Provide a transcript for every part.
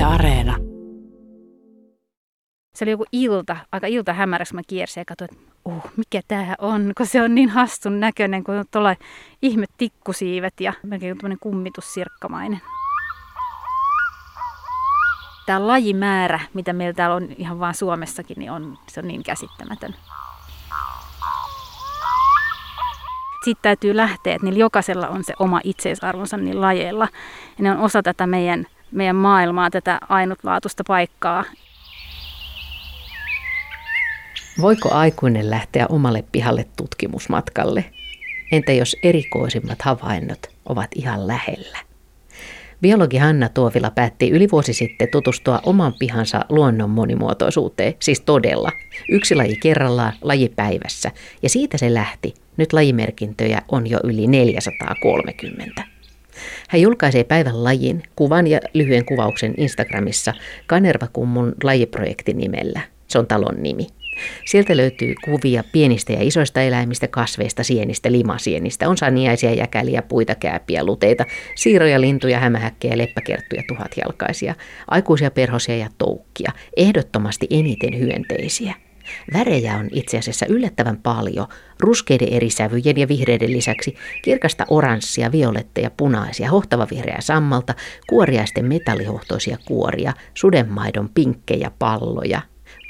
Yle Areena. Se oli joku ilta, aika ilta hämärässä mä kiersin ja katsoin, että uh, mikä tää on, kun se on niin hassun näköinen, kun on tuolla ihme tikkusiivet ja melkein tämmöinen kummitussirkkamainen. Tämä lajimäärä, mitä meillä täällä on ihan vaan Suomessakin, niin on, se on niin käsittämätön. Siitä täytyy lähteä, että niillä jokaisella on se oma itseisarvonsa niillä lajeilla. Ja ne on osa tätä meidän, meidän maailmaa, tätä ainutlaatuista paikkaa. Voiko aikuinen lähteä omalle pihalle tutkimusmatkalle? Entä jos erikoisimmat havainnot ovat ihan lähellä? Biologi Hanna Tuovila päätti yli vuosi sitten tutustua oman pihansa luonnon monimuotoisuuteen, siis todella. Yksi laji kerrallaan, laji päivässä. Ja siitä se lähti. Nyt lajimerkintöjä on jo yli 430. Hän julkaisee päivän lajin, kuvan ja lyhyen kuvauksen Instagramissa Kanervakummun lajiprojekti nimellä. Se on talon nimi. Sieltä löytyy kuvia pienistä ja isoista eläimistä, kasveista, sienistä, limasienistä. On saniaisia, jäkäliä, puita, kääpiä, luteita, siiroja, lintuja, hämähäkkejä, leppäkerttuja, tuhatjalkaisia, aikuisia perhosia ja toukkia. Ehdottomasti eniten hyönteisiä. Värejä on itse asiassa yllättävän paljon, ruskeiden eri sävyjen ja vihreiden lisäksi kirkasta oranssia, violetteja, punaisia, hohtava vihreää sammalta, kuoriaisten metallihohtoisia kuoria, sudenmaidon pinkkejä palloja,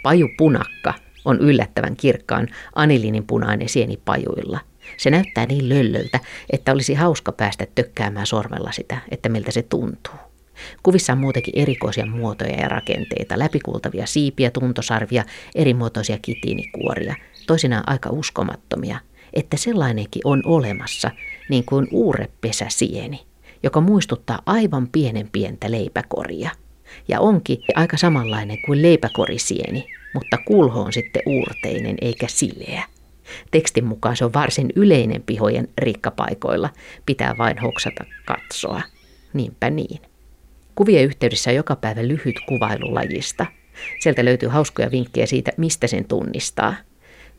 pajupunakka – on yllättävän kirkkaan anilinin punainen sieni pajuilla. Se näyttää niin löllöltä, että olisi hauska päästä tökkäämään sormella sitä, että miltä se tuntuu. Kuvissa on muutenkin erikoisia muotoja ja rakenteita, läpikuultavia siipiä, tuntosarvia, erimuotoisia kitiinikuoria, toisinaan aika uskomattomia, että sellainenkin on olemassa, niin kuin uurepesäsieni, joka muistuttaa aivan pienen pientä leipäkoria. Ja onkin aika samanlainen kuin leipäkorisieni, mutta kulho on sitten uurteinen eikä sileä. Tekstin mukaan se on varsin yleinen pihojen rikkapaikoilla, pitää vain hoksata katsoa. Niinpä niin. Kuvien yhteydessä on joka päivä lyhyt kuvailu lajista. Sieltä löytyy hauskoja vinkkejä siitä, mistä sen tunnistaa.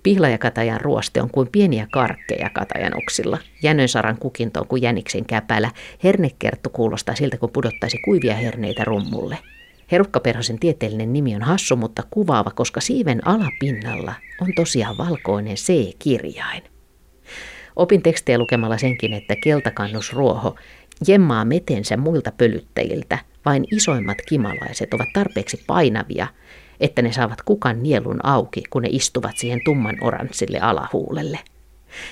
Pihlajakatajan ruoste on kuin pieniä karkkeja katajanoksilla. Jänönsaran kukinto on kuin jäniksen käpälä. Hernekerttu kuulostaa siltä, kun pudottaisi kuivia herneitä rummulle. Herukkaperhosen tieteellinen nimi on hassu, mutta kuvaava, koska siiven alapinnalla on tosiaan valkoinen C-kirjain. Opin tekstejä lukemalla senkin, että keltakannusruoho jemmaa metensä muilta pölyttäjiltä, vain isoimmat kimalaiset ovat tarpeeksi painavia, että ne saavat kukan nielun auki, kun ne istuvat siihen tumman oranssille alahuulelle.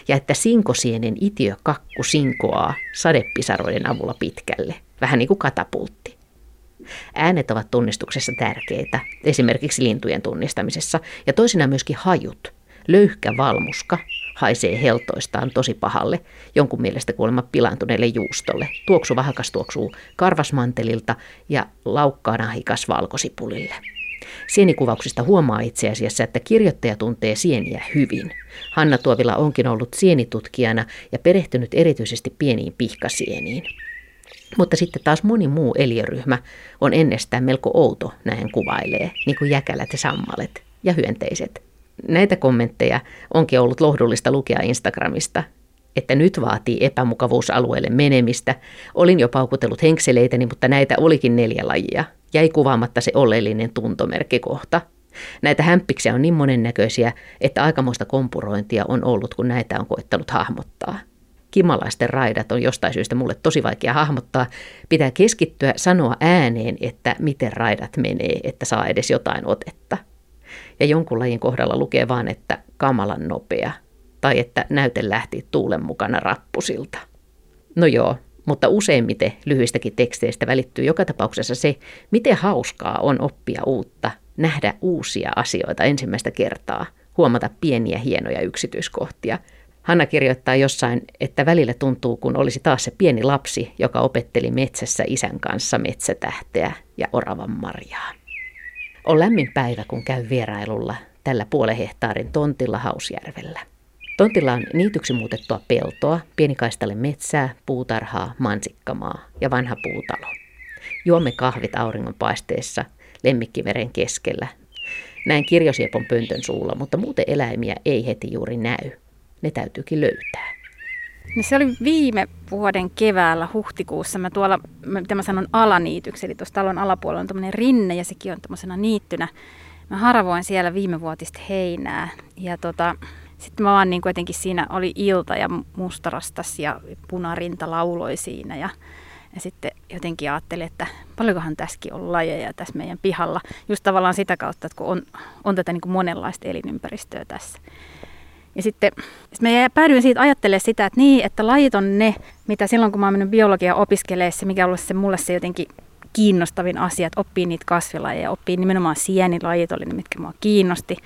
Ja että sinkosienen itiö kakku sinkoaa sadepisaroiden avulla pitkälle, vähän niin kuin katapultti. Äänet ovat tunnistuksessa tärkeitä, esimerkiksi lintujen tunnistamisessa, ja toisina myöskin hajut. Löyhkä valmuska haisee heltoistaan tosi pahalle, jonkun mielestä kuulemma pilaantuneelle juustolle. Tuoksu vahakas tuoksuu karvasmantelilta ja laukkaa nahikas valkosipulille. Sienikuvauksista huomaa itse asiassa, että kirjoittaja tuntee sieniä hyvin. Hanna Tuovila onkin ollut sienitutkijana ja perehtynyt erityisesti pieniin pihkasieniin. Mutta sitten taas moni muu eliöryhmä on ennestään melko outo, näin kuvailee, niin kuin jäkälät ja sammalet ja hyönteiset. Näitä kommentteja onkin ollut lohdullista lukea Instagramista, että nyt vaatii epämukavuusalueelle menemistä. Olin jo paukutellut henkseleitäni, mutta näitä olikin neljä lajia. Jäi kuvaamatta se oleellinen tuntomerkkikohta. Näitä hämpiksiä on niin monennäköisiä, että aikamoista kompurointia on ollut, kun näitä on koittanut hahmottaa. Kimalaisten raidat on jostain syystä mulle tosi vaikea hahmottaa. Pitää keskittyä sanoa ääneen, että miten raidat menee, että saa edes jotain otetta. Ja jonkun lajin kohdalla lukee vaan, että kamalan nopea, tai että näyte lähti tuulen mukana rappusilta. No joo, mutta useimmiten lyhyistäkin teksteistä välittyy joka tapauksessa se, miten hauskaa on oppia uutta, nähdä uusia asioita ensimmäistä kertaa, huomata pieniä hienoja yksityiskohtia – Hanna kirjoittaa jossain, että välillä tuntuu, kun olisi taas se pieni lapsi, joka opetteli metsässä isän kanssa metsätähteä ja oravan marjaa. On lämmin päivä, kun käy vierailulla tällä puolen hehtaarin tontilla Hausjärvellä. Tontilla on niityksi muutettua peltoa, pienikaistalle metsää, puutarhaa, mansikkamaa ja vanha puutalo. Juomme kahvit auringonpaisteessa lemmikkiveren keskellä. Näin kirjosiepon pöntön suulla, mutta muuten eläimiä ei heti juuri näy ne täytyykin löytää. No se oli viime vuoden keväällä huhtikuussa. Mä tuolla, mitä mä sanon alaniityksi, eli tuossa talon alapuolella on tämmöinen rinne ja sekin on tämmöisenä niittynä. Mä haravoin siellä viime vuotista heinää ja tota, sitten mä vaan niin kuitenkin siinä oli ilta ja mustarastas ja punarinta lauloi siinä ja, ja sitten jotenkin ajattelin, että paljonkohan tässäkin on lajeja tässä meidän pihalla. Just tavallaan sitä kautta, että kun on, on tätä niin kuin monenlaista elinympäristöä tässä. Ja sitten sit mä päädyin siitä ajattelemaan sitä, että niin, että lajit on ne, mitä silloin kun mä oon mennyt biologiaa opiskelemaan, se mikä on ollut se mulle se jotenkin kiinnostavin asia, että oppii niitä kasvilajeja, oppii nimenomaan sienilajit oli ne, mitkä mua kiinnosti.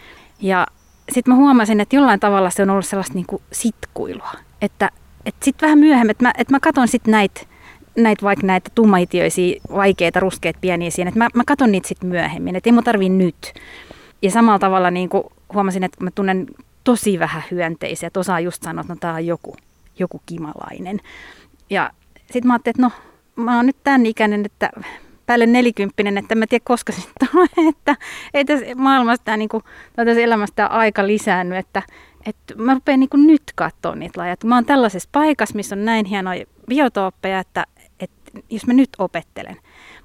Ja sitten mä huomasin, että jollain tavalla se on ollut sellaista niin kuin sitkuilua. Että, että sitten vähän myöhemmin, että mä, että mä katson sitten näitä näitä vaikka näitä tummaitioisia, vaikeita, ruskeita, pieniä siinä, että mä, mä katson niitä sitten myöhemmin, että ei mun tarvii nyt. Ja samalla tavalla niin kuin huomasin, että mä tunnen tosi vähän hyönteisiä, että osaa just sanoa, että no tää on joku, joku kimalainen. Ja sitten mä ajattelin, että no mä oon nyt tämän ikäinen, että päälle nelikymppinen, että mä tiedä koska sitten tulee, että ei tässä maailmassa tämä, niin kuin, tai tässä elämässä tämä aika lisäänny, että, että mä rupean niin nyt katsoa niitä lajeja. Mä oon tällaisessa paikassa, missä on näin hienoja biotooppeja, että, että jos mä nyt opettelen.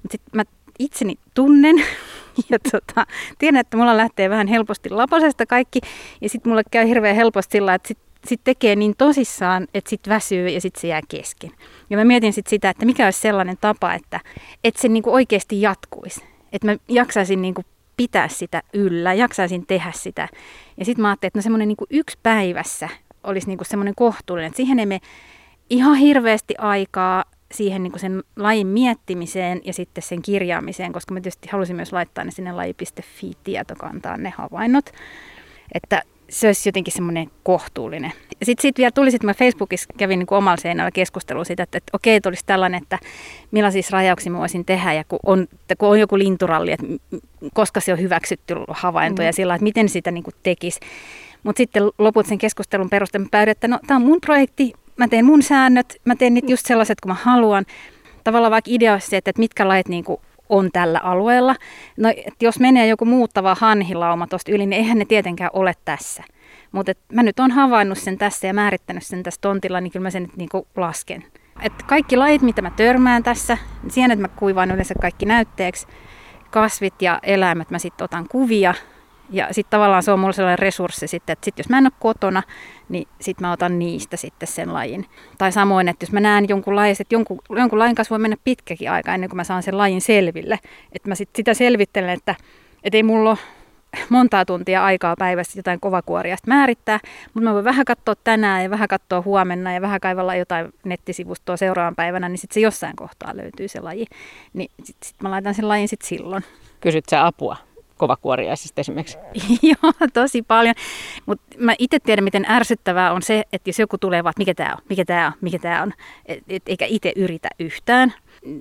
Mutta sitten mä itseni tunnen ja tota, tiedän, että mulla lähtee vähän helposti laposesta kaikki ja sitten mulle käy hirveän helposti sillä, että sit sit tekee niin tosissaan, että sitten väsyy ja sitten se jää kesken. Ja mä mietin sitten sitä, että mikä olisi sellainen tapa, että, että se niinku oikeasti jatkuisi. Että mä jaksaisin niinku pitää sitä yllä, jaksaisin tehdä sitä. Ja sitten mä ajattelin, että no semmoinen niinku yksi päivässä olisi niinku semmoinen kohtuullinen, että siihen ei me ihan hirveästi aikaa siihen niin sen lajin miettimiseen ja sitten sen kirjaamiseen, koska mä tietysti halusin myös laittaa ne sinne laji.fi-tietokantaan ne havainnot. Että se olisi jotenkin semmoinen kohtuullinen. Sitten sit vielä tuli, että mä Facebookissa kävin niin omalla seinällä keskustelua siitä, että, että okei, tulisi tällainen, että millaisia rajauksia mä voisin tehdä ja kun on, että kun on joku linturalli, että koska se on hyväksytty havainto mm. ja sillä että miten sitä niin tekisi. Mutta sitten loput sen keskustelun perusteella päädyin, että no, tämä on mun projekti, mä teen mun säännöt, mä teen niitä just sellaiset kuin mä haluan. Tavallaan vaikka idea on se, että mitkä lait niin kuin on tällä alueella. No, että jos menee joku muuttava hanhilauma tuosta yli, niin eihän ne tietenkään ole tässä. Mutta mä nyt on havainnut sen tässä ja määrittänyt sen tässä tontilla, niin kyllä mä sen nyt niinku lasken. Et kaikki lajit, mitä mä törmään tässä, niin siihen, että mä kuivaan yleensä kaikki näytteeksi. Kasvit ja eläimet mä sitten otan kuvia ja sitten tavallaan se on mulla sellainen resurssi sitten, että sit jos mä en ole kotona, niin sitten mä otan niistä sitten sen lajin. Tai samoin, että jos mä näen jonkun lajin, että jonkun, jonkun lajin kanssa voi mennä pitkäkin aika ennen kuin mä saan sen lajin selville. Että mä sit sitä selvittelen, että, että ei mulla ole montaa tuntia aikaa päivässä jotain kovakuoriasta määrittää, mutta mä voin vähän katsoa tänään ja vähän katsoa huomenna ja vähän kaivalla jotain nettisivustoa seuraavan päivänä, niin sitten se jossain kohtaa löytyy se laji. Niin sitten sit mä laitan sen lajin sitten silloin. Kysyt sä apua? Kovakuoriaisista esimerkiksi? Joo, tosi paljon. Mutta mä itse tiedän, miten ärsyttävää on se, että jos joku tulee vaan, mikä tämä on, mikä tämä on, mikä tämä on, et, et, eikä itse yritä yhtään,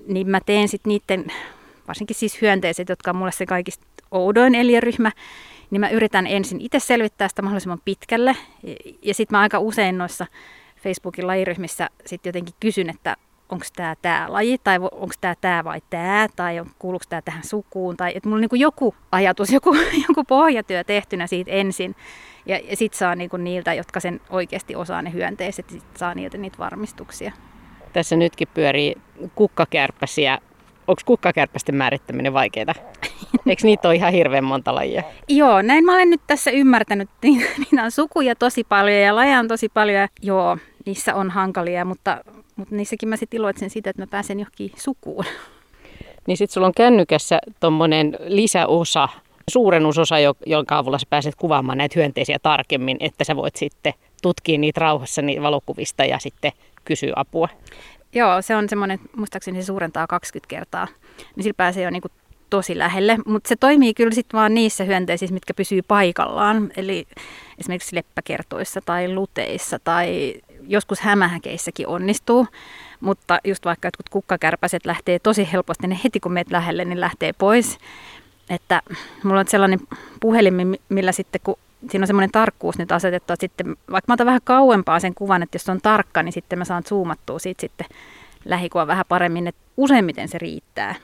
niin mä teen sitten niiden, varsinkin siis hyönteiset, jotka on mulle se kaikista oudoin eliöryhmä, niin mä yritän ensin itse selvittää sitä mahdollisimman pitkälle. Ja, sitten mä aika usein noissa Facebookin lajiryhmissä sitten jotenkin kysyn, että onko tämä tämä laji, tai onko tämä tämä vai tämä, tai kuuluuko tämä tähän sukuun, tai että mulla on niin joku ajatus, joku, joku pohjatyö tehtynä siitä ensin, ja, ja sitten saa niin niiltä, jotka sen oikeasti osaa ne hyönteiset, sit saa niiltä niitä varmistuksia. Tässä nytkin pyörii kukkakärpäsiä. Onko kukkakärpästen määrittäminen vaikeaa? Eikö niitä ole ihan hirveän monta lajia? Joo, näin mä olen nyt tässä ymmärtänyt. Niitä on sukuja tosi paljon ja lajeja on tosi paljon. Joo, niissä on hankalia, mutta mutta niissäkin mä sitten iloitsen siitä, että mä pääsen johonkin sukuun. Niin sitten sulla on kännykässä tuommoinen lisäosa, suurennusosa, jonka avulla sä pääset kuvaamaan näitä hyönteisiä tarkemmin, että sä voit sitten tutkia niitä rauhassa niitä valokuvista ja sitten kysyä apua. Joo, se on semmoinen, muistaakseni se suurentaa 20 kertaa, niin sillä pääsee jo niinku tosi lähelle, mutta se toimii kyllä sitten vaan niissä hyönteisissä, mitkä pysyy paikallaan, eli esimerkiksi leppäkertoissa tai luteissa tai joskus hämähäkeissäkin onnistuu, mutta just vaikka jotkut kukkakärpäset lähtee tosi helposti, ne heti kun meet lähelle, niin lähtee pois. Että mulla on sellainen puhelin, millä sitten kun siinä on semmoinen tarkkuus nyt asetettu, että sitten vaikka mä otan vähän kauempaa sen kuvan, että jos se on tarkka, niin sitten mä saan zoomattua siitä sitten lähikuva vähän paremmin, että useimmiten se riittää.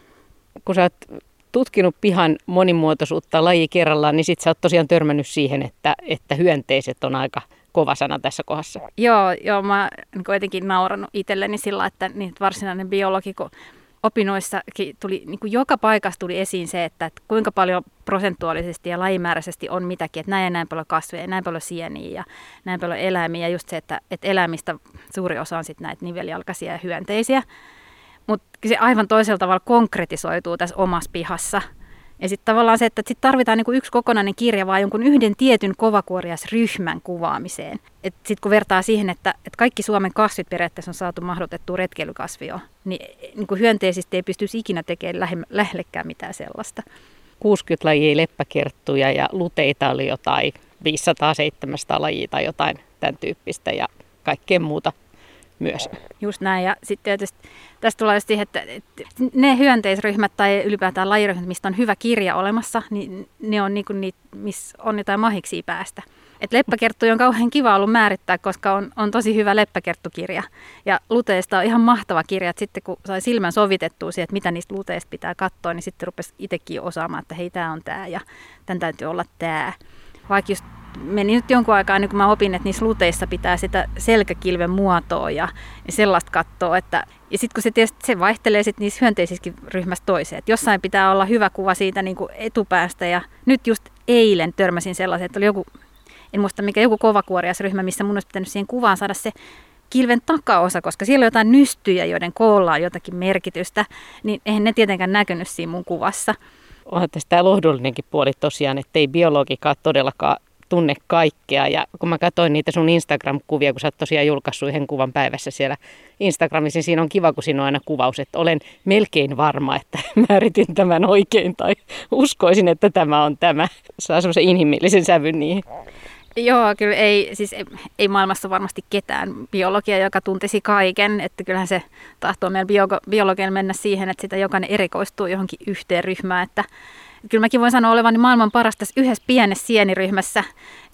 Kun sä oot tutkinut pihan monimuotoisuutta laji kerrallaan, niin sitten sä oot tosiaan törmännyt siihen, että, että hyönteiset on aika kova sana tässä kohdassa. Joo, joo mä niin jotenkin nauranut itselleni sillä, että niin varsinainen biologi, kun opinnoissa tuli, niin kuin joka paikassa tuli esiin se, että, että kuinka paljon prosentuaalisesti ja lajimääräisesti on mitäkin, että näin ja näin paljon kasveja, ja näin paljon sieniä ja näin paljon eläimiä. Ja just se, että, että eläimistä suuri osa on sitten näitä nivelijalkaisia ja hyönteisiä. Mutta se aivan toisella tavalla konkretisoituu tässä omassa pihassa – ja sitten tavallaan se, että sit tarvitaan niinku yksi kokonainen kirja vaan jonkun yhden tietyn kovakuoriasryhmän kuvaamiseen. Sitten kun vertaa siihen, että, että kaikki Suomen kasvit periaatteessa on saatu mahdotettua retkeilykasvio, niin, niin kuin hyönteisistä ei pystyisi ikinä tekemään lähe, lähellekään mitään sellaista. 60 lajia leppäkerttuja ja luteita oli jotain 500-700 lajia tai jotain tämän tyyppistä ja kaikkea muuta myös. Just näin. Ja sitten tietysti tästä tulee siihen, että, ne hyönteisryhmät tai ylipäätään lajiryhmät, mistä on hyvä kirja olemassa, niin ne on niin niitä, missä on jotain mahiksi päästä. Et leppäkerttuja on kauhean kiva ollut määrittää, koska on, on tosi hyvä leppäkerttukirja. Ja luteista on ihan mahtava kirja, että sitten kun sai silmän sovitettua siihen, että mitä niistä luteista pitää katsoa, niin sitten rupesi itsekin osaamaan, että hei, tämä on tämä ja tämän täytyy olla tämä. Vaikka just meni nyt jonkun aikaa, niin kun mä opin, että niissä luteissa pitää sitä selkäkilven muotoa ja, ja sellaista katsoa. Että, ja sitten kun se, tietysti, se vaihtelee sit niissä hyönteisissäkin ryhmästä toiseen. Että jossain pitää olla hyvä kuva siitä niin kuin etupäästä. Ja nyt just eilen törmäsin sellaisen, että oli joku, en muista mikä, joku kovakuoriasryhmä, missä mun olisi pitänyt siihen kuvaan saada se kilven takaosa, koska siellä on jotain nystyjä, joiden koolla on jotakin merkitystä, niin eihän ne tietenkään näkynyt siinä mun kuvassa. Onhan tästä tämä lohdullinenkin puoli tosiaan, että ei biologikaan todellakaan tunne kaikkea. Ja kun mä katsoin niitä sun Instagram-kuvia, kun sä oot tosiaan julkaissut yhden kuvan päivässä siellä Instagramissa, niin siinä on kiva, kun siinä on aina kuvaus, että olen melkein varma, että määritin tämän oikein tai uskoisin, että tämä on tämä. Saa semmoisen inhimillisen sävyn niihin. Joo, kyllä ei, siis ei, ei maailmassa varmasti ketään biologia, joka tuntisi kaiken. Että kyllähän se tahtoo meidän biologian mennä siihen, että sitä jokainen erikoistuu johonkin yhteen ryhmään. Että kyllä mäkin voin sanoa olevani maailman paras tässä yhdessä pienessä sieniryhmässä,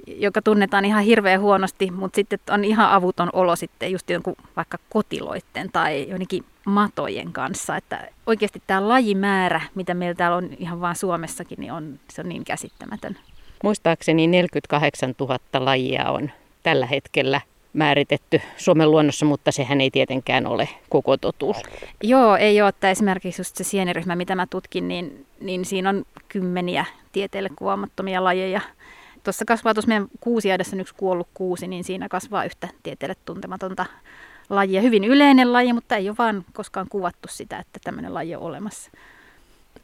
joka tunnetaan ihan hirveän huonosti, mutta sitten on ihan avuton olo sitten just jonkun vaikka kotiloitten tai jonnekin matojen kanssa. Että oikeasti tämä lajimäärä, mitä meillä täällä on ihan vaan Suomessakin, niin on, se on niin käsittämätön. Muistaakseni 48 000 lajia on tällä hetkellä määritetty Suomen luonnossa, mutta sehän ei tietenkään ole koko totuus. Joo, ei ole. Että esimerkiksi just se sieniryhmä, mitä mä tutkin, niin, niin siinä on kymmeniä tieteelle kuvaamattomia lajeja. Tuossa kasvaa tuossa meidän kuusiaidassa yksi kuollut kuusi, niin siinä kasvaa yhtä tieteelle tuntematonta lajia. Hyvin yleinen laji, mutta ei ole vaan koskaan kuvattu sitä, että tämmöinen laji on olemassa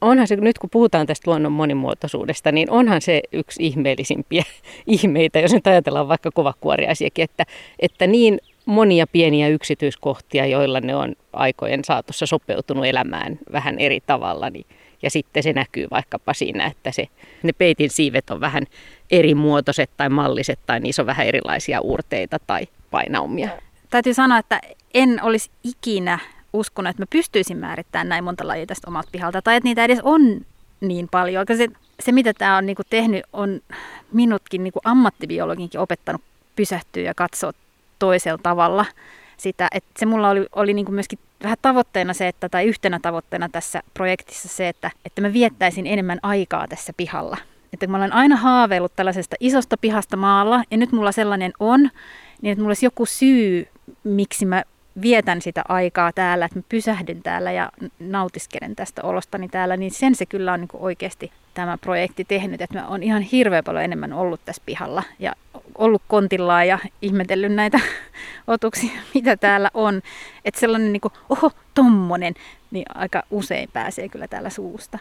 onhan se, nyt kun puhutaan tästä luonnon monimuotoisuudesta, niin onhan se yksi ihmeellisimpiä ihmeitä, jos nyt ajatellaan vaikka kovakuoriaisiakin, että, että niin monia pieniä yksityiskohtia, joilla ne on aikojen saatossa sopeutunut elämään vähän eri tavalla, niin, ja sitten se näkyy vaikkapa siinä, että se, ne peitin siivet on vähän eri muotoiset tai malliset, tai niissä on vähän erilaisia uurteita tai painaumia. Täytyy sanoa, että en olisi ikinä uskonut, että mä pystyisin määrittämään näin monta lajia tästä omalta pihalta, tai että niitä edes on niin paljon. Se, se mitä tämä on niinku tehnyt, on minutkin niinku ammattibiologinkin opettanut pysähtyä ja katsoa toisella tavalla sitä. Että se mulla oli, oli niinku myöskin vähän tavoitteena se, että, tai yhtenä tavoitteena tässä projektissa se, että, että mä viettäisin enemmän aikaa tässä pihalla. Että mä olen aina haaveillut tällaisesta isosta pihasta maalla, ja nyt mulla sellainen on, niin että mulla olisi joku syy, miksi mä vietän sitä aikaa täällä, että mä pysähdyn täällä ja nautiskelen tästä olostani täällä, niin sen se kyllä on niin oikeasti tämä projekti tehnyt, että mä oon ihan hirveän paljon enemmän ollut tässä pihalla ja ollut kontillaan ja ihmetellyt näitä otuksia, mitä täällä on. Että sellainen niin kuin, oho, tommonen, niin aika usein pääsee kyllä täällä suusta.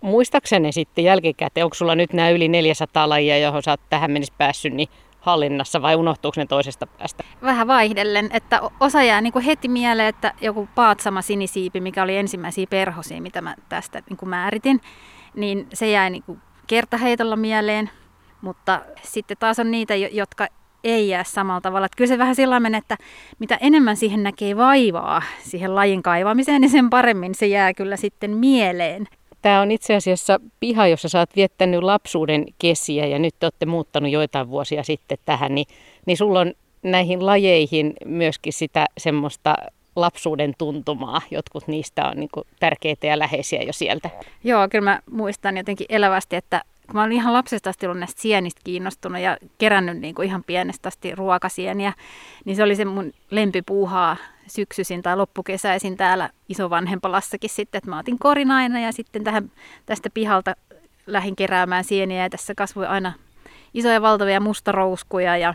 Muistaakseni sitten jälkikäteen, onko sulla nyt nämä yli 400 lajia, johon sä oot tähän mennessä päässyt, niin hallinnassa vai unohtuuko ne toisesta päästä? Vähän vaihdellen, että osa jää niin kuin heti mieleen, että joku paatsama sinisiipi, mikä oli ensimmäisiä perhosia, mitä mä tästä niin kuin määritin, niin se jäi niin kuin kertaheitolla mieleen, mutta sitten taas on niitä, jotka ei jää samalla tavalla. Että kyllä se vähän sillä menee, että mitä enemmän siihen näkee vaivaa siihen lajin kaivamiseen, niin sen paremmin se jää kyllä sitten mieleen. Tämä on itse asiassa piha, jossa sä oot viettänyt lapsuuden kesiä ja nyt te olette muuttanut joitain vuosia sitten tähän, niin, niin sulla on näihin lajeihin myöskin sitä semmoista lapsuuden tuntumaa. Jotkut niistä on niin tärkeitä ja läheisiä jo sieltä. Joo, kyllä mä muistan jotenkin elävästi, että, kun mä olin ihan lapsesta asti ollut näistä sienistä kiinnostunut ja kerännyt niin kuin ihan pienestä asti ruokasieniä, niin se oli se mun lempipuuhaa syksyisin tai loppukesäisin täällä isovanhempalassakin sitten, että mä otin korin aina ja sitten tähän, tästä pihalta lähin keräämään sieniä ja tässä kasvoi aina isoja valtavia mustarouskuja ja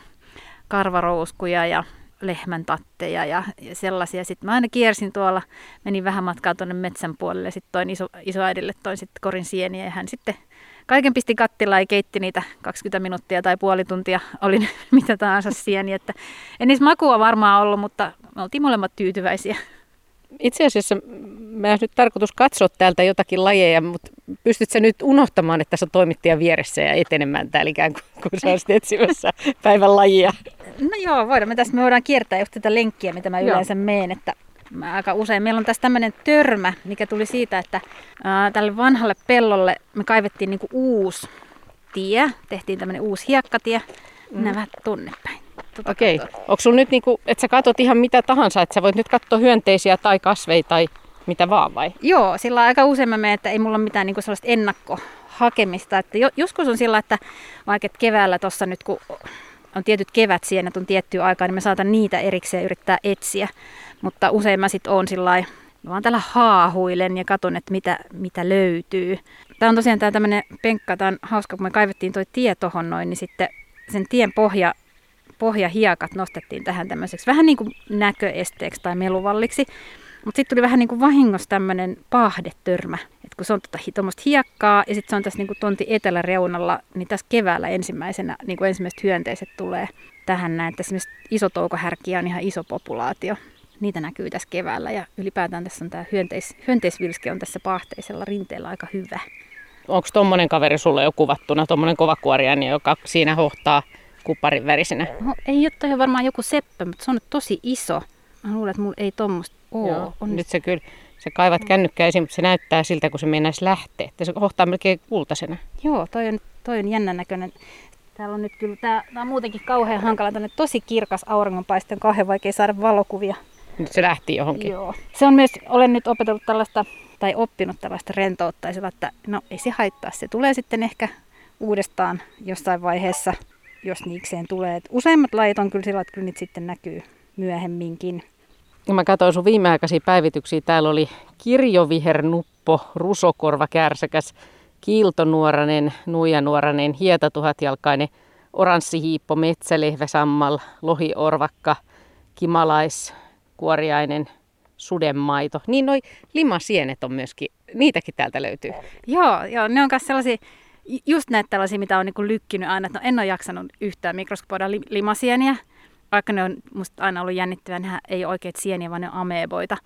karvarouskuja ja lehmän tatteja ja, ja sellaisia. Sitten mä aina kiersin tuolla, menin vähän matkaa tuonne metsän puolelle, sitten toin iso, isoäidille toin sitten korin sieniä ja hän sitten kaiken pisti kattilaan ja keitti niitä 20 minuuttia tai puoli tuntia, oli mitä tahansa sieni. Että en niissä makua varmaan ollut, mutta me oltiin molemmat tyytyväisiä. Itse asiassa mä nyt tarkoitus katsoa täältä jotakin lajeja, mutta pystytkö sä nyt unohtamaan, että sä toimittaja vieressä ja etenemään täällä ikään kuin, kun sä olisit etsimässä päivän lajia? No joo, voidaan. Me tässä me voidaan kiertää just tätä lenkkiä, mitä mä yleensä meen, että aika usein. Meillä on tässä tämmöinen törmä, mikä tuli siitä, että ää, tälle vanhalle pellolle me kaivettiin niinku uusi tie, tehtiin tämmöinen uusi hiekkatie, mm. nämä tonne päin. Tota Okei. Okay. Onko sulla nyt, niinku, että sä katsot ihan mitä tahansa, että sä voit nyt katsoa hyönteisiä tai kasveja tai mitä vaan vai? Joo, sillä aika usein mä menen, että ei mulla ole mitään niinku sellaista ennakkohakemista. Että jo, joskus on sillä, että vaikka keväällä tuossa nyt kun on tietyt kevätsienet on tiettyä aikaa, niin mä saatan niitä erikseen yrittää etsiä. Mutta usein mä sitten oon sillä vaan tällä haahuilen ja katon, että mitä, mitä löytyy. Tämä on tosiaan tämä tämmöinen penkka, tämä on hauska, kun me kaivettiin toi tie tohon noin, niin sitten sen tien pohja, pohjahiekat nostettiin tähän tämmöiseksi vähän niin kuin näköesteeksi tai meluvalliksi. Mutta sitten tuli vähän niin kuin vahingossa tämmöinen paahdetörmä, että kun se on tota, tuommoista hiekkaa ja sitten se on tässä niin kuin tonti eteläreunalla, niin tässä keväällä ensimmäisenä niin kuin ensimmäiset hyönteiset tulee tähän näin. Että esimerkiksi iso toukohärkiä on ihan iso populaatio. Niitä näkyy tässä keväällä ja ylipäätään tässä on tämä hyönteis, hyönteisvilske on tässä paahteisella rinteellä aika hyvä. Onko tuommoinen kaveri sulle jo kuvattuna, tuommoinen kovakuoriainen, joka siinä hohtaa kupparin värisenä? No, ei ole varmaan joku seppä, mutta se on nyt tosi iso. Mä luulen, että mulla ei tuommoista Oo, Joo, on. Nyt se kyllä, se kaivat kännykkää esiin, mutta se näyttää siltä, kun se meinaisi lähteä. Että se hohtaa melkein kultaisena. Joo, toi on, toi on jännän näköinen. Täällä on nyt kyllä, tää, tää on muutenkin kauhean hankala, tänne tosi kirkas auringonpaiste, on kauhean vaikea saada valokuvia. Nyt se lähti johonkin. Joo. Se on myös, olen nyt opetellut tällaista, tai oppinut tällaista rentoutta, että no ei se haittaa, se tulee sitten ehkä uudestaan jossain vaiheessa, jos niikseen tulee. Et useimmat lajit on kyllä sillä, että kyllä niitä sitten näkyy myöhemminkin. Ja mä katsoin sun viimeaikaisia päivityksiä. Täällä oli kirjovihernuppo, rusokorva, kärsäkäs, kiiltonuoranen, nuijanuoranen, hietatuhatjalkainen, oranssihiippo, metsälehväsammal, lohiorvakka, kimalais, kuoriainen, sudenmaito. Niin noi limasienet on myöskin, niitäkin täältä löytyy. Joo, joo ne on myös sellaisia, just näitä tällaisia, mitä on niin lykkinyt aina, että no en ole jaksanut yhtään mikroskopoida limasieniä vaikka ne on musta aina ollut jännittävää, nehän ei ole oikeat sieniä, vaan ne on ameeboita.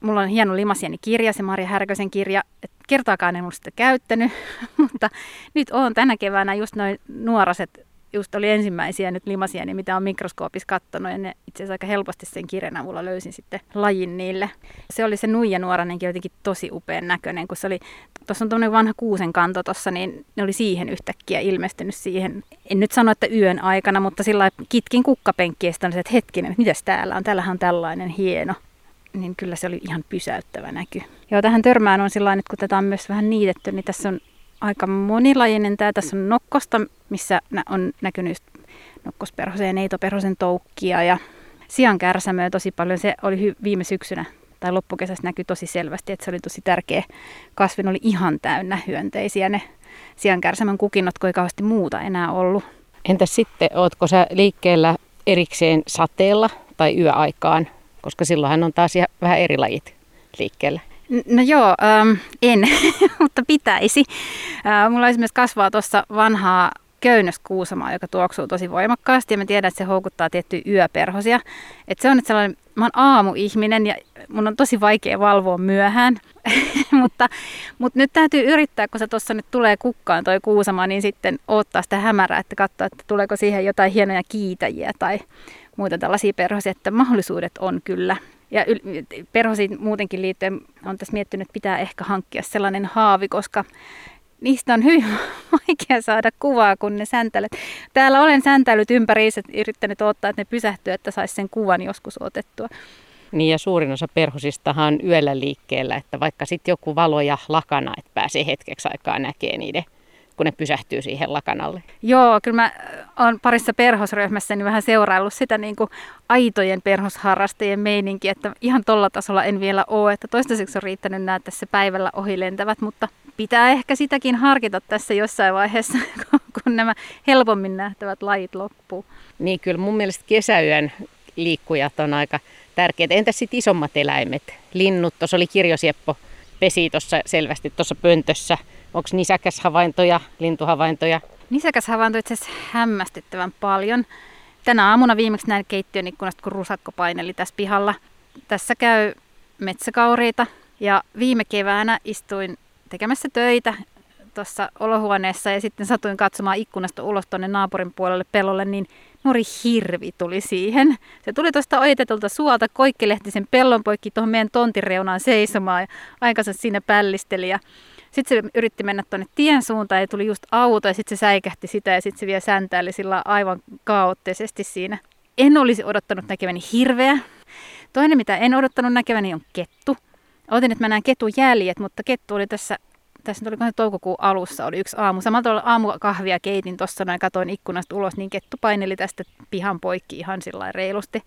Mulla on hieno limasieni-kirja, se Maria Härkösen kirja. Et kertaakaan en ole sitä käyttänyt, mutta nyt on tänä keväänä just noin nuoraset just oli ensimmäisiä nyt limasieni, mitä on mikroskoopissa katsonut, ja ne itse asiassa aika helposti sen kirjan avulla löysin sitten lajin niille. Se oli se nuija nuoranenkin jotenkin tosi upean näköinen, kun se oli, tuossa on tuommoinen vanha kuusen kanto tuossa, niin ne oli siihen yhtäkkiä ilmestynyt siihen. En nyt sano, että yön aikana, mutta sillä kitkin kukkapenkkiä, ja sitten että hetkinen, että mitäs täällä on, täällähän on tällainen hieno niin kyllä se oli ihan pysäyttävä näky. Joo, tähän törmään on sillä että kun tätä on myös vähän niitetty, niin tässä on aika monilajinen. Tämä tässä on nokkosta, missä on näkynyt nokkosperhosen ja neitoperhosen toukkia ja sian kärsämöä tosi paljon. Se oli viime syksynä tai loppukesässä näkyi tosi selvästi, että se oli tosi tärkeä kasvin, oli ihan täynnä hyönteisiä ne sian kärsämön kukinnot, kun ei kauheasti muuta enää ollut. Entäs sitten, ootko sä liikkeellä erikseen sateella tai yöaikaan, koska silloinhan on taas vähän eri lajit liikkeellä? No joo, ähm, en, mutta pitäisi. Äh, mulla esimerkiksi kasvaa tuossa vanhaa köynnöskuusamaa, joka tuoksuu tosi voimakkaasti ja mä tiedän, että se houkuttaa tiettyjä yöperhosia. Et se on nyt sellainen, mä oon aamuihminen ja mun on tosi vaikea valvoa myöhään, mutta, mutta nyt täytyy yrittää, kun se tuossa nyt tulee kukkaan toi kuusama, niin sitten ottaa sitä hämärää, että katsoa, että tuleeko siihen jotain hienoja kiitäjiä tai muita tällaisia perhosia, että mahdollisuudet on kyllä. Ja yl- perhosiin muutenkin liittyen on tässä miettinyt, että pitää ehkä hankkia sellainen haavi, koska niistä on hyvin vaikea saada kuvaa, kun ne säntäilet. Täällä olen säntäillyt ympäriinsä, yrittänyt ottaa, että ne pysähtyy, että saisi sen kuvan joskus otettua. Niin ja suurin osa perhosistahan on yöllä liikkeellä, että vaikka sitten joku valo ja lakana, että pääsee hetkeksi aikaa näkee niiden kun ne pysähtyy siihen lakanalle. Joo, kyllä mä oon parissa perhosryhmässä niin vähän seuraillut sitä niin kuin aitojen perhosharrastajien meininki, että ihan tolla tasolla en vielä ole, että toistaiseksi on riittänyt nämä tässä päivällä ohilentävät, mutta pitää ehkä sitäkin harkita tässä jossain vaiheessa, kun nämä helpommin nähtävät lajit loppuu. Niin kyllä mun mielestä kesäyön liikkujat on aika tärkeitä. Entäs sitten isommat eläimet? Linnut, tuossa oli kirjosieppo, pesi tuossa selvästi tuossa pöntössä. Onko nisäkäshavaintoja, lintuhavaintoja? Nisäkäshavaintoja itse asiassa hämmästyttävän paljon. Tänä aamuna viimeksi näin keittiön ikkunasta, kun rusakko paineli tässä pihalla. Tässä käy metsäkauriita ja viime keväänä istuin tekemässä töitä tuossa olohuoneessa ja sitten satuin katsomaan ikkunasta ulos tuonne naapurin puolelle pellolle, niin nuori hirvi tuli siihen. Se tuli tuosta ojitetulta suolta, koikkelehti sen pellon poikki tuohon meidän tontin reunaan seisomaan ja aikansa siinä pällisteli. Ja sitten se yritti mennä tuonne tien suuntaan ja tuli just auto ja sitten se säikähti sitä ja sitten se vielä säntäili sillä aivan kaoottisesti siinä. En olisi odottanut näkeväni hirveä. Toinen, mitä en odottanut näkeväni, on kettu. Otin, että mä näen ketun jäljet, mutta kettu oli tässä tässä oli toukokuun alussa, oli yksi aamu. Samalla tavalla aamukahvia keitin tuossa noin, katoin ikkunasta ulos, niin kettu paineli tästä pihan poikki ihan sillä reilusti.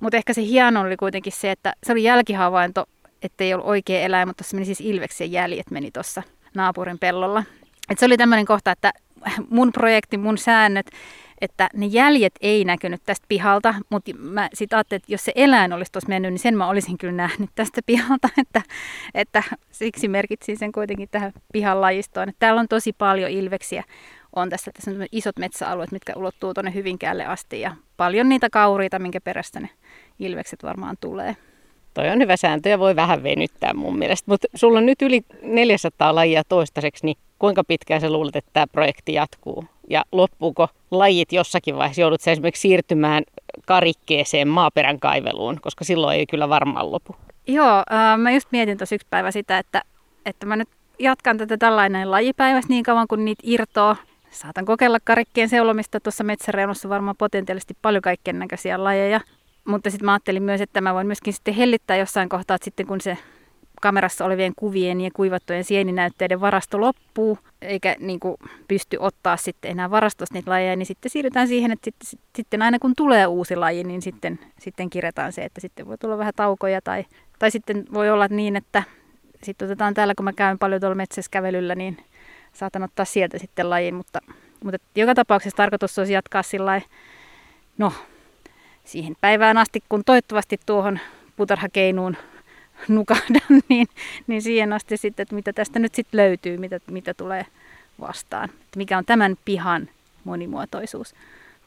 Mutta ehkä se hieno oli kuitenkin se, että se oli jälkihavainto, että ei ollut oikea eläin, mutta se meni siis ilveksen jäljet meni tuossa naapurin pellolla. Et se oli tämmöinen kohta, että mun projekti, mun säännöt, että ne jäljet ei näkynyt tästä pihalta, mutta mä sitten ajattelin, että jos se eläin olisi tuossa mennyt, niin sen mä olisin kyllä nähnyt tästä pihalta, että, että siksi merkitsin sen kuitenkin tähän pihan lajistoon. Että täällä on tosi paljon ilveksiä on tässä, tässä on isot metsäalueet, mitkä ulottuu tuonne Hyvinkäälle asti ja paljon niitä kauriita, minkä perästä ne ilvekset varmaan tulee. Toi on hyvä sääntö ja voi vähän venyttää mun mielestä. Mutta sulla on nyt yli 400 lajia toistaiseksi, niin kuinka pitkään sä luulet, että tämä projekti jatkuu? Ja loppuuko lajit jossakin vaiheessa? Joudut sä esimerkiksi siirtymään karikkeeseen maaperän kaiveluun, koska silloin ei kyllä varmaan lopu. Joo, äh, mä just mietin tuossa yksi päivä sitä, että, että mä nyt jatkan tätä tällainen lajipäivässä niin kauan kuin niitä irtoaa. Saatan kokeilla karikkeen seulomista tuossa metsäreunossa varmaan potentiaalisesti paljon kaikkien näköisiä lajeja. Mutta sitten mä ajattelin myös, että mä voin myöskin sitten hellittää jossain kohtaa, että sitten kun se kamerassa olevien kuvien ja kuivattujen sieninäytteiden varasto loppuu, eikä niin kuin, pysty ottaa sitten enää varastosta niitä lajeja, niin sitten siirrytään siihen, että sitten, sitten aina kun tulee uusi laji, niin sitten, sitten kirjataan se, että sitten voi tulla vähän taukoja tai, tai sitten voi olla niin, että sitten otetaan täällä, kun mä käyn paljon tuolla metsässä kävelyllä, niin saatan ottaa sieltä sitten lajin, mutta, mutta joka tapauksessa tarkoitus olisi jatkaa sillä no siihen päivään asti, kun toivottavasti tuohon putarhakeinuun nukahdan, niin, niin siihen asti sitten, että mitä tästä nyt sitten löytyy, mitä, mitä tulee vastaan. Että mikä on tämän pihan monimuotoisuus.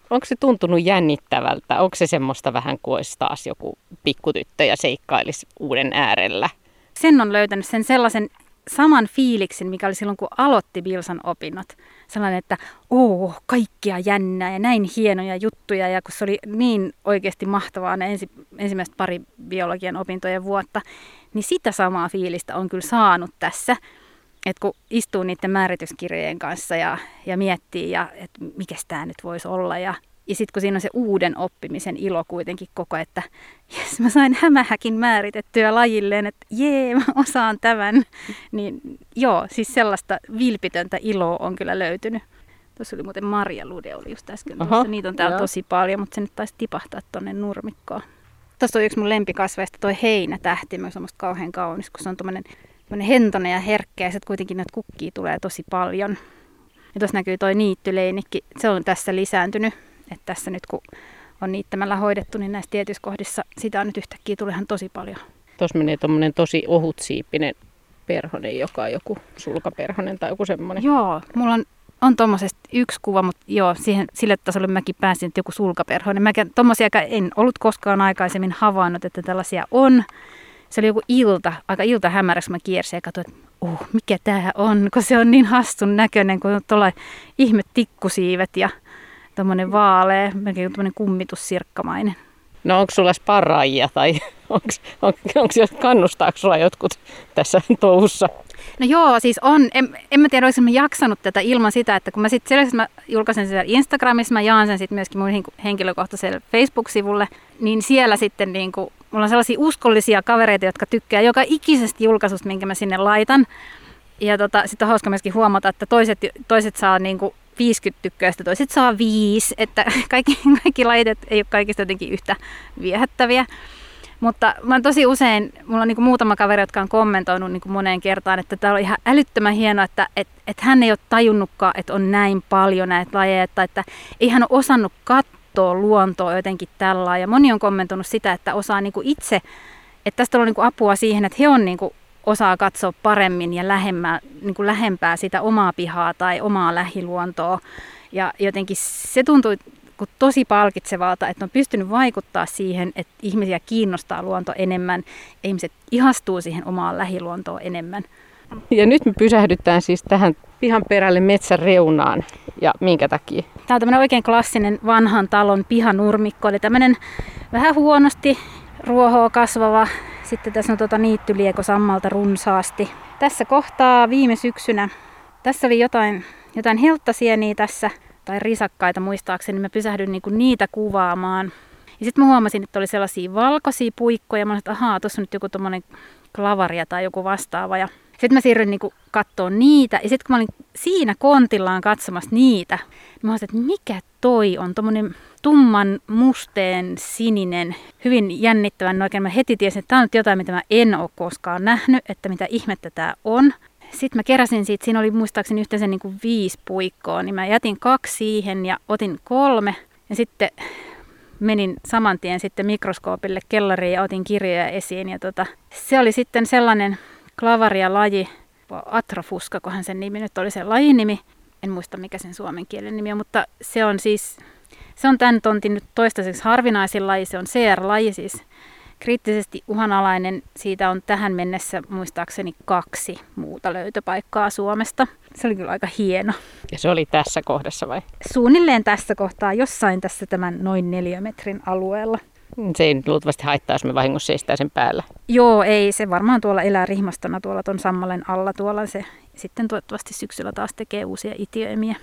Onko se tuntunut jännittävältä? Onko se semmoista vähän kuin olisi taas joku pikkutyttö ja seikkailisi uuden äärellä? Sen on löytänyt sen sellaisen saman fiiliksen, mikä oli silloin, kun aloitti Bilsan opinnot. Sellainen, että oo, kaikkia jännää ja näin hienoja juttuja. Ja kun se oli niin oikeasti mahtavaa ne ensi, ensimmäiset pari biologian opintojen vuotta, niin sitä samaa fiilistä on kyllä saanut tässä. Että kun istuu niiden määrityskirjojen kanssa ja, ja miettii, ja, että mikä tämä nyt voisi olla ja ja sitten kun siinä on se uuden oppimisen ilo kuitenkin koko, että jes, mä sain hämähäkin määritettyä lajilleen, että jee, mä osaan tämän. Niin joo, siis sellaista vilpitöntä iloa on kyllä löytynyt. Tuossa oli muuten Marja Lude oli just äsken Aha, tuossa. Niitä on täällä joo. tosi paljon, mutta se nyt taisi tipahtaa tuonne nurmikkoon. Tuossa on yksi mun lempikasveista, toi heinätähti, myös on kauhean kaunis, kun se on tommonen, hentonen ja herkkä ja sitten kuitenkin näitä kukkia tulee tosi paljon. Ja tuossa näkyy toi niittyleinikki, se on tässä lisääntynyt että tässä nyt kun on niittämällä hoidettu, niin näissä tietyissä kohdissa sitä on nyt yhtäkkiä tulehan tosi paljon. Tuossa menee tuommoinen tosi siippinen perhonen, joka on joku sulkaperhonen tai joku semmoinen. Joo, mulla on, on tuommoisesta yksi kuva, mutta joo, siihen, sille tasolle mäkin pääsin, että joku sulkaperhonen. Mä tuommoisia en ollut koskaan aikaisemmin havainnut, että tällaisia on. Se oli joku ilta, aika ilta hämärässä mä kiersin ja katsoin, että uh, mikä tämä on, kun se on niin hassun näköinen, kun on tuolla ihme tikkusiivet ja Tuommoinen vaalea, melkein tuommoinen kummitussirkkamainen. No onko sulla sparraajia tai onko, on, onko, kannustaako sulla jotkut tässä touhussa? No joo, siis on. En, en mä tiedä, olisin mä jaksanut tätä ilman sitä, että kun mä sitten selvästi mä julkaisen sen Instagramissa, mä jaan sen sitten myöskin mun henkilökohtaiselle Facebook-sivulle, niin siellä sitten niin kuin, mulla on sellaisia uskollisia kavereita, jotka tykkää joka ikisestä julkaisusta, minkä mä sinne laitan. ja tota, sitten on hauska myöskin huomata, että toiset, toiset saa niin kuin 50 tykkäystä, toiset saa viisi, että kaikki, kaikki lajit ei ole kaikista jotenkin yhtä viehättäviä. Mutta mä oon tosi usein, mulla on niin muutama kaveri, jotka on kommentoinut niin moneen kertaan, että tämä on ihan älyttömän hienoa, että et, et hän ei ole tajunnutkaan, että on näin paljon näitä lajeja, että, että ei hän ole osannut katsoa luontoa jotenkin tällä. Ja moni on kommentoinut sitä, että osaa niin itse, että tästä on niin apua siihen, että he on niin osaa katsoa paremmin ja lähemmää, niin kuin lähempää sitä omaa pihaa tai omaa lähiluontoa. Ja jotenkin se tuntui tosi palkitsevalta, että on pystynyt vaikuttaa siihen, että ihmisiä kiinnostaa luonto enemmän ja ihmiset ihastuu siihen omaan lähiluontoon enemmän. Ja nyt me pysähdytään siis tähän pihan perälle metsän reunaan. Ja minkä takia? Tämä on tämmöinen oikein klassinen vanhan talon pihanurmikko, eli tämmöinen vähän huonosti ruohoa kasvava sitten tässä on tuota niittylieko sammalta runsaasti. Tässä kohtaa viime syksynä, tässä oli jotain, jotain helttasieniä tässä, tai risakkaita muistaakseni, mä pysähdyin niinku niitä kuvaamaan. Ja sitten mä huomasin, että oli sellaisia valkoisia puikkoja. Mä olin, että ahaa, tuossa on nyt joku tommonen klavaria tai joku vastaava. Ja sitten mä siirryin niinku katsomaan niitä. Ja sitten kun mä olin siinä kontillaan katsomassa niitä, niin mä olisin, että mikä toi on, tommonen tumman musteen sininen, hyvin jännittävän. Oikein mä heti tiesin, että tämä on nyt jotain, mitä mä en ole koskaan nähnyt, että mitä ihmettä tämä on. Sitten mä keräsin siitä, siinä oli muistaakseni yhteensä niin kuin viisi puikkoa, niin mä jätin kaksi siihen ja otin kolme. Ja sitten menin saman tien sitten mikroskoopille kellariin ja otin kirjoja esiin. Ja tota, se oli sitten sellainen klavaria laji, Atrofuska, kohan sen nimi nyt oli se lajinimi. En muista mikä sen suomen kielen nimi on, mutta se on siis, se on tämän tontin nyt toistaiseksi harvinaisin laji, se on CR-laji siis kriittisesti uhanalainen. Siitä on tähän mennessä muistaakseni kaksi muuta löytöpaikkaa Suomesta. Se oli kyllä aika hieno. Ja se oli tässä kohdassa vai? Suunnilleen tässä kohtaa, jossain tässä tämän noin neljä metrin alueella. Se ei luultavasti haittaa, jos me vahingossa seistää sen päällä. Joo, ei. Se varmaan tuolla elää rihmastona tuolla ton sammalen alla. Tuolla se sitten toivottavasti syksyllä taas tekee uusia itiöimiä.